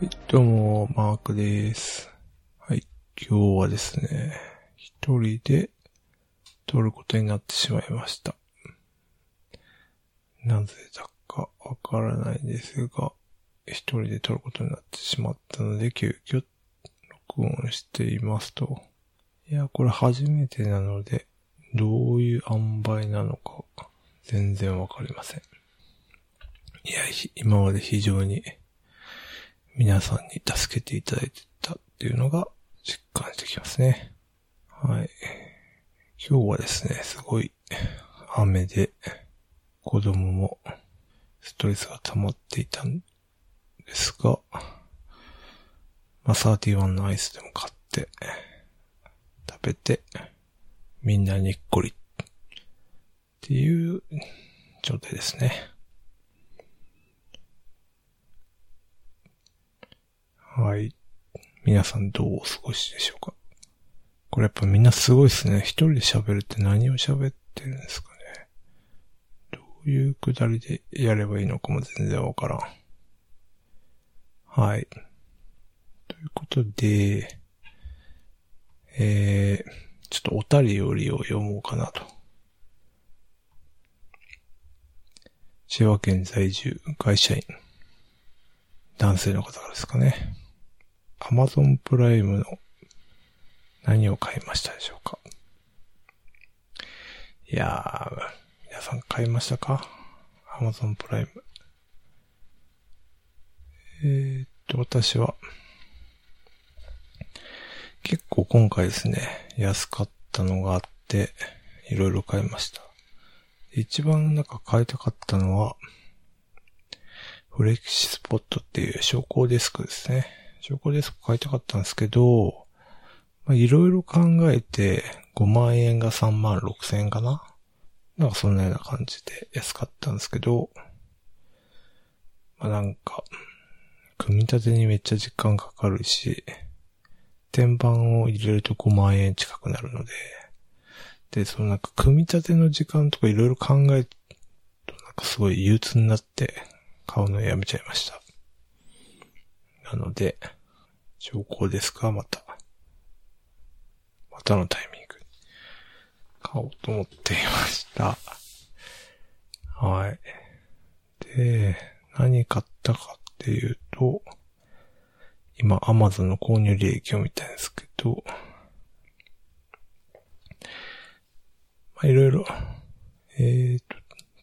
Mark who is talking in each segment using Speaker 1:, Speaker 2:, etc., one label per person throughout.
Speaker 1: はい、どうも、マークです。はい、今日はですね、一人で撮ることになってしまいました。なぜだかわからないんですが、一人で撮ることになってしまったので、急遽録音していますと。いや、これ初めてなので、どういう塩梅なのか、全然わかりません。いや、今まで非常に皆さんに助けていただいてたっていうのが実感してきますね。はい。今日はですね、すごい雨で子供もストレスが溜まっていたんですが、まあ、31のアイスでも買って、食べて、みんなにっこりっっていう状態ですね。はい。皆さんどうお過ごしでしょうか？これやっぱみんなすごいですね。一人で喋るって何を喋ってるんですかね。どういうくだりでやればいいのかも全然わからん。はい。ということで、えー、ちょっとおたりよりを読もうかなと。千葉県在住、会社員。男性の方からですかね。アマゾンプライムの何を買いましたでしょうかいやー、皆さん買いましたか？アマゾンプライム。えー、っと、私は、結構今回ですね、安かったのがあって、いろいろ買いました。一番なんか買いたかったのは、フレキシスポットっていう昇降デスクですね。昇降デスク買いたかったんですけど、まあ、いろいろ考えて、5万円が3万6千円かななんかそんなような感じで安かったんですけど、まあなんか、組み立てにめっちゃ時間かかるし、天板を入れると5万円近くなるので、で、そのなんか組み立ての時間とかいろいろ考えるとなんかすごい憂鬱になって買うのやめちゃいました。なので、昇降ですか？また。またのタイミング。買おうと思っていました。はい。で、何買ったかっていうと、今、アマゾンの購入利益を見たんですけど、まあ、いろいろ、えっ、と、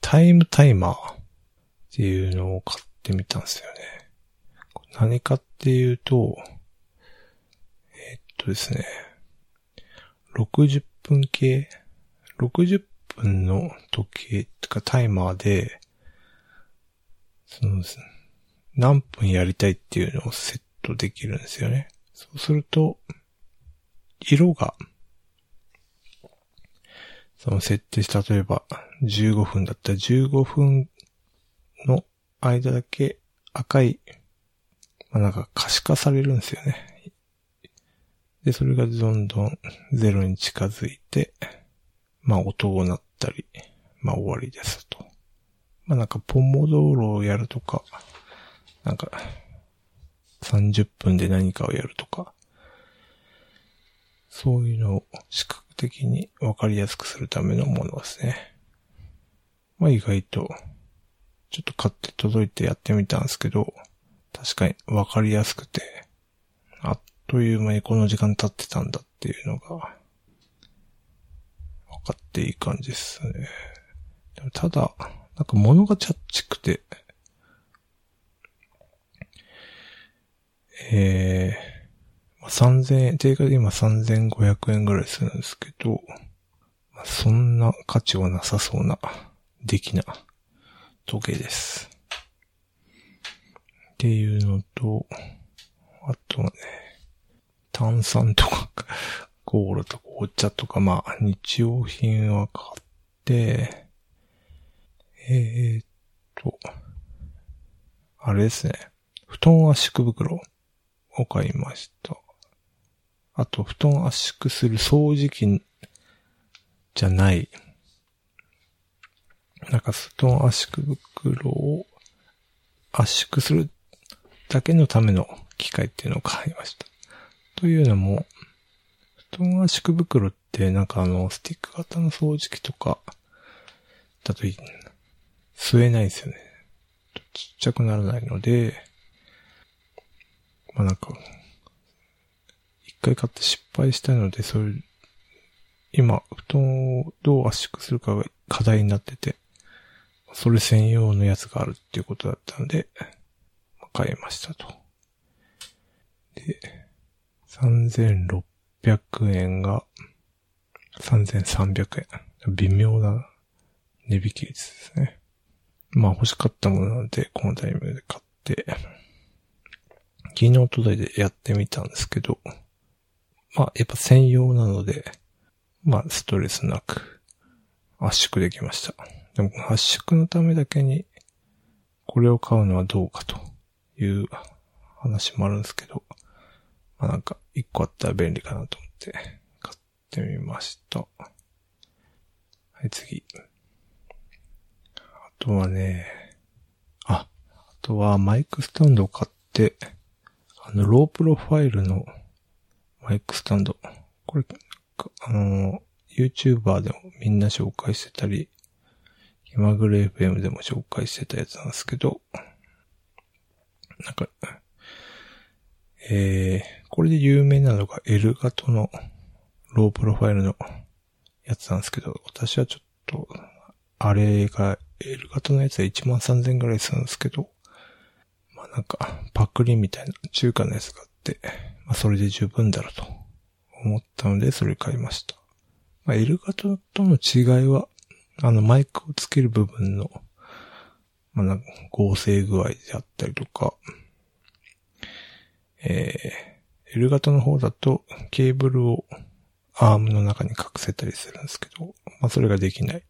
Speaker 1: タイムタイマーっていうのを買ってみたんですよね。何かっていうと、えっとですね、60分計 ?60 分の時計とかタイマーで、その、何分やりたいっていうのをセットできるんですよね。そうすると、色が、その設定した、例えば15分だったら15分の間だけ赤いまあ、なんか可視化されるんですよね。で、それがどんどんゼロに近づいて、まあ音を鳴ったり、まあ終わりですと。まあなんかポモドーロをやるとか、なんか30分で何かをやるとか、そういうのを視覚的にわかりやすくするためのものですね。まあ意外と、ちょっと買って届いてやってみたんですけど、確かに分かりやすくて、あっという間にこの時間経ってたんだっていうのが、分かっていい感じですね。でもただ、なんか物がチャッチくて、えー、まあ、3000円、定価で今3500円ぐらいするんですけど、まあ、そんな価値はなさそうな、出来な時計です。っていうのと、あとはね、炭酸とか、コーラとかお茶とか、まあ、日用品は買って、えー、っと、あれですね。布団圧縮袋を買いました。あと、布団圧縮する掃除機じゃないなんかストーン圧縮袋を圧縮するだけのための機械っていうのを買いました。というのも、ストーン圧縮袋ってなんかあの、スティック型の掃除機とか、だと吸えないんですよね。ちっちゃくならないので、まあなんか、回買って失敗したので、そういう、今、布団をどう圧縮するかが課題になってて、それ専用のやつがあるっていうことだったので、買いましたと。で、3600円が3300円。微妙な値引き率ですね。まあ欲しかったものなので、このタイミングで買って、昨日届いてやってみたんですけど、まあやっぱ専用なので、まあストレスなく圧縮できました。でも圧縮のためだけにこれを買うのはどうかという話もあるんですけど、まあなんか一個あったら便利かなと思って買ってみました。はい、次。あとはね、あ、あとはマイクスタンドを買って、あの、ロープロファイルのマイクスタンド。これ、あの、YouTuber でもみんな紹介してたり、気まぐれ FM でも紹介してたやつなんですけど、なんか、えー、これで有名なのが L 型のロープロファイルのやつなんですけど、私はちょっと、あれが L 型のやつは1万3000ぐらいするんですけど、まあなんか、パクリみたいな中華のやつがあって、それで十分だろうと思ったので、それ買いました。まあ L 型との違いは、あのマイクをつける部分の、まあな合成具合であったりとか、えー、L 型の方だとケーブルをアームの中に隠せたりするんですけど、まあそれができない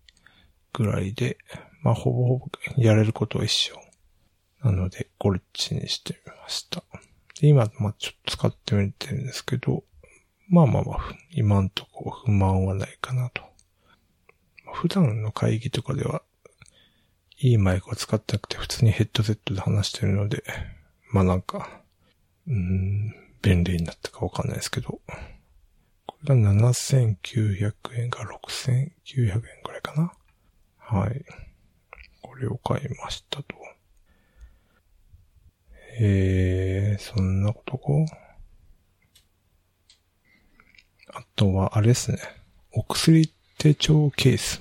Speaker 1: ぐらいで、まあ、ほぼほぼやれることは一緒。なので、こっちにしてみました。で今、まあ、ちょっと使ってみてるんですけど、まあまあまあ、今んとこ不満はないかなと。普段の会議とかでは、いいマイクを使ってなくて普通にヘッドセットで話してるので、まあなんか、うーん、便利になったかわかんないですけど、これが7900円か6900円くらいかな。はい。これを買いましたと。えー、そんなこと？かあとは、あれですね。お薬手帳ケース。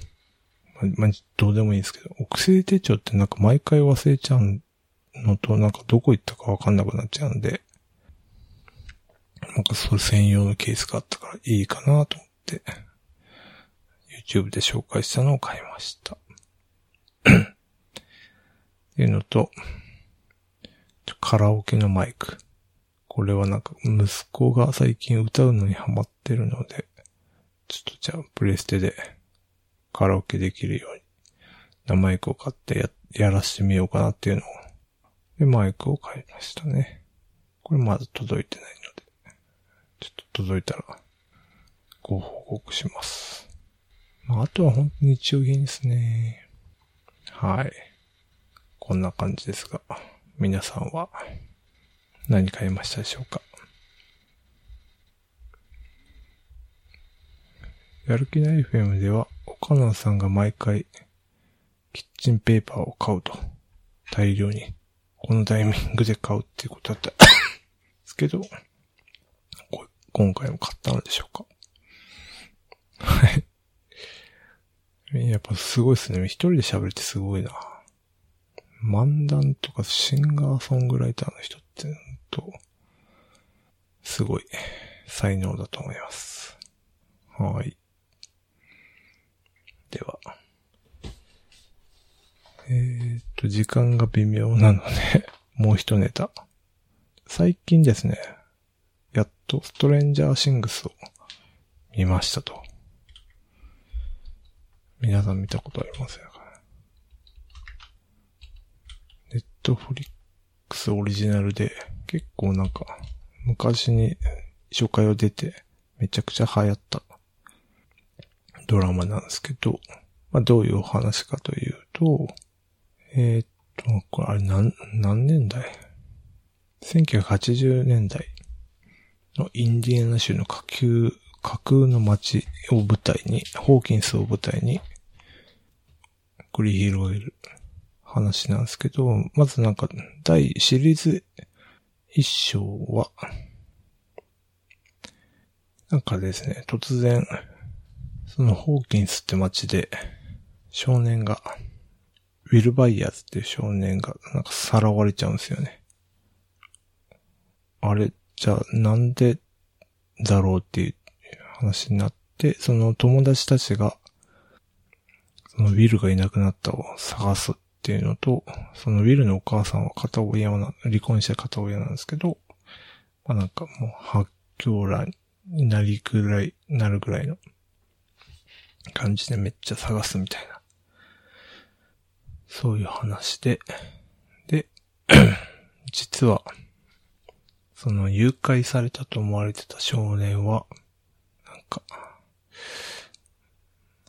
Speaker 1: ま、まどうでもいいんですけど、お薬手帳ってなんか毎回忘れちゃうのと、なんかどこ行ったかわかんなくなっちゃうんで、なんかそれ専用のケースがあったからいいかなと思って、YouTube で紹介したのを買いました。っていうのと、カラオケのマイク。これはなんか息子が最近歌うのにハマってるので、ちょっとじゃあプレステでカラオケできるようになマイクを買ってや、やらしてみようかなっていうのを。で、マイクを買いましたね。これまだ届いてないので、ちょっと届いたらご報告します。まあ、あとは本当に日用品ですね。はい。こんな感じですが、皆さんは何買いましたでしょうか？やる気ない FM では、岡野さんが毎回、キッチンペーパーを買うと。大量に。このタイミングで買うっていうことだったですけど、今回も買ったのでしょうか？はい。やっぱすごいですね。一人で喋るってすごいな。漫談とかシンガーソングライターの人って、と、すごい才能だと思います。はい。では。えー、っと、時間が微妙なので もう一ネタ。最近ですね、やっとストレンジャーシングスを見ましたと。皆さん見たことありますよネットフリックスオリジナルで、結構なんか、昔に初回を出て、めちゃくちゃ流行ったドラマなんですけど、まあ、どういうお話かというと、えー、っと、これあれ何、何年代 ?1980 年代のインディアナ州の架空、架空の街を舞台に、ホーキンスを舞台に、繰り広げる話なんですけど、まずなんか、第シリーズ一章は、なんかですね、突然、そのホーキンスって街で、少年が、ウィル・バイヤーズっていう少年が、なんかさらわれちゃうんですよね。あれ、じゃあなんでだろうっていう話になって、その友達たちが、そのウィルがいなくなったを探すっっていうのと、そのウィルのお母さんは片親な、離婚した片親なんですけど、まあなんかもう発狂乱になりくらい、なるぐらいの感じでめっちゃ探すみたいな。そういう話で、で、実は、その誘拐されたと思われてた少年は、なんか、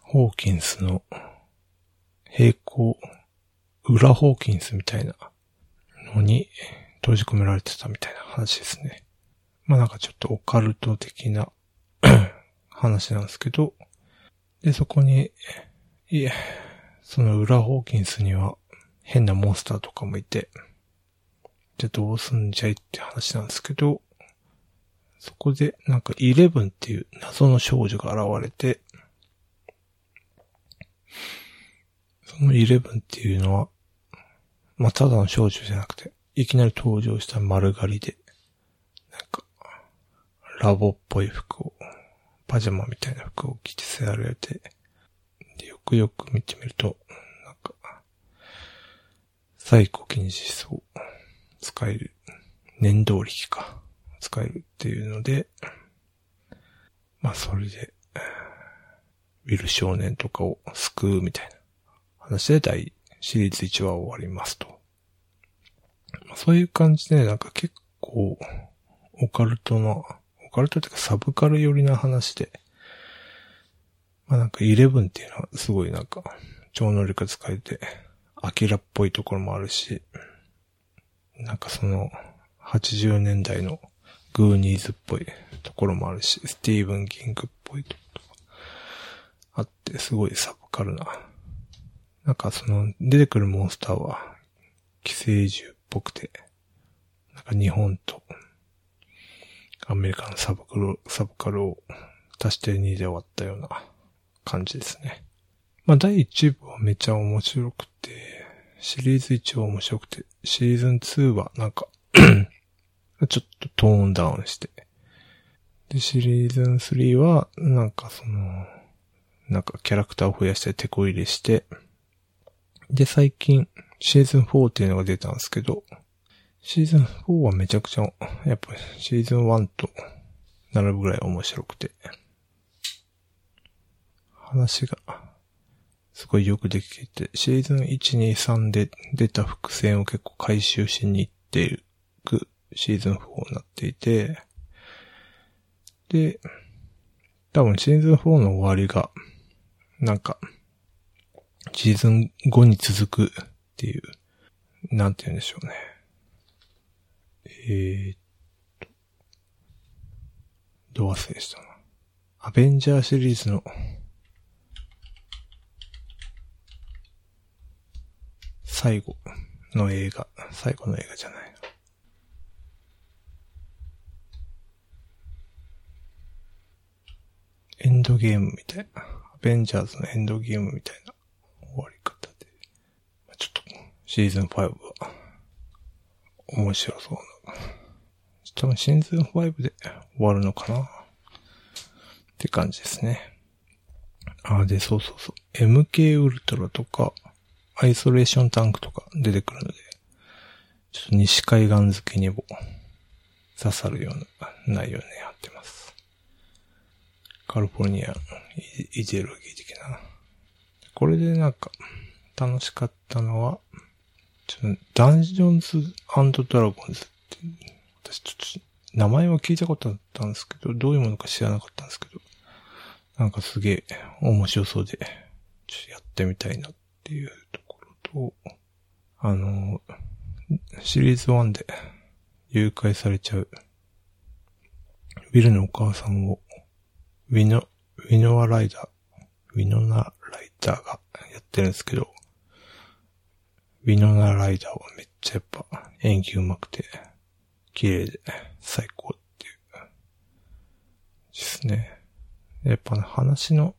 Speaker 1: ホーキンスの平行、裏ホーキンスみたいなのに閉じ込められてたみたいな話ですね。まあなんかちょっとオカルト的な 話なんですけど、で、そこに、いえ、その裏ホーキンスには変なモンスターとかもいて、じゃあどうすんじゃいって話なんですけど、そこでなんかイレブンっていう謎の少女が現れて、そのイレブンっていうのは、まあ、ただの少女じゃなくて、いきなり登場した丸刈りで、なんか、ラボっぽい服をパジャマみたいな服を着てせられて、で、よくよく見てみると、なんか、最古禁止層使える、念動力か、使えるっていうので、まあそれで、ウィル少年とかを救うみたいな話で第シリーズ1話終わりますと。そういう感じで、なんか結構、オカルトのオカルトっていうかサブカル寄りな話で、まあなんか11っていうのはすごいなんか超能力使えて、アキラっぽいところもあるし、なんかその80年代のグーニーズっぽいところもあるし、スティーブン・キングっぽいところあって、すごいサブカルな。なんかその出てくるモンスターは寄生獣っぽくて、なんか日本とアメリカのサブカル、サブカルを足して2で終わったような感じですね。まあ第1部はめっちゃ面白くて、シリーズ1は面白くて、シーズン2はなんか ちょっとトーンダウンして、で、シリーズン3は、なんかその、なんかキャラクターを増やして手こ入れして、で、最近、シーズン4っていうのが出たんですけど、シーズン4はめちゃくちゃ、やっぱシーズン1と並ぶぐらい面白くて、話がすごいよくできてて、シーズン1、2、3で出た伏線を結構回収しに行っていくシーズン4になっていて、で、多分シーズン4の終わりが、なんか、シーズン5に続くっていう、なんて言うんでしょうね。えー、っと、ど忘れしたな。アベンジャーシリーズの、最後の映画、最後の映画じゃない。エンドゲームみたいな。アベンジャーズのエンドゲームみたいな終わり方で。ちょっと、シーズン5は、面白そうな。多分シーズン5で終わるのかなって感じですね。あ、で、そうそうそう。MK ウルトラとか、アイソレーションタンクとか出てくるので、ちょっと西海岸好きにも刺さるような内容になってます。カリフォルニアイデオロギー的な。これでなんか楽しかったのは、ちょダンジョンズドラゴンズって、私ちょっと名前は聞いたことあったんですけど、どういうものか知らなかったんですけど、なんかすげえ面白そうで、ちょっとやってみたいなっていうところと、あの、シリーズ1で誘拐されちゃう、ウィルのお母さんを、ウィノ、ウィノアライダー、ウィノナライダーがやってるんですけど、ウィノナライダーはめっちゃやっぱ演技上手くて、綺麗で最高っていう、ですね。やっぱ話の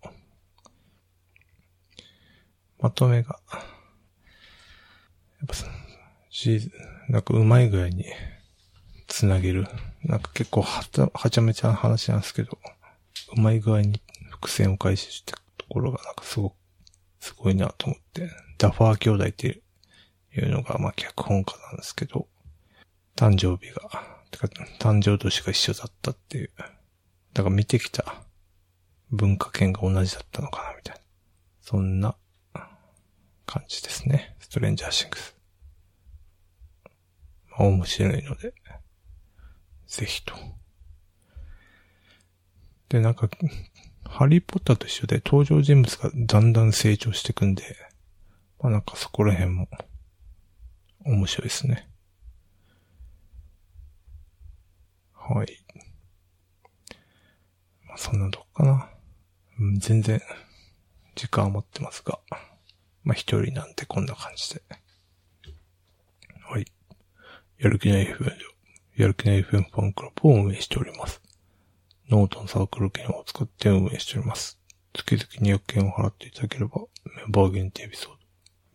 Speaker 1: まとめが、やっぱし、なんか上手い具合につなげる。なんか結構はた、はちゃめちゃな話なんですけど、上手い具合に伏線を回収してところがなんかすごく、すごいなと思って、ダファー兄弟っていうのがまあ脚本家なんですけど、誕生日が、てか誕生年が一緒だったっていう。だから見てきた文化圏が同じだったのかなみたいな。そんな感じですね。ストレンジャーシングス。まあ、面白いので、ぜひと。で、なんか、ハリーポッターと一緒で登場人物がだんだん成長していくんで、まあなんかそこら辺も面白いですね。はい。まあそんなとこかな。うん、全然時間余ってますが。まあ、一人なんてこんな感じで。はい。やる気ない FM やる気ない FM ファンクラブを運営しております。ノートのサークル券を使って運営しております。月々200円を払っていただければ、メンバー限定エピソー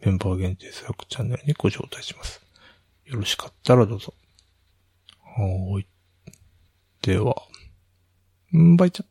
Speaker 1: ド、メンバー限定スラックチャンネルにご招待します。よろしかったらどうぞ。はーい。では、んバイチャ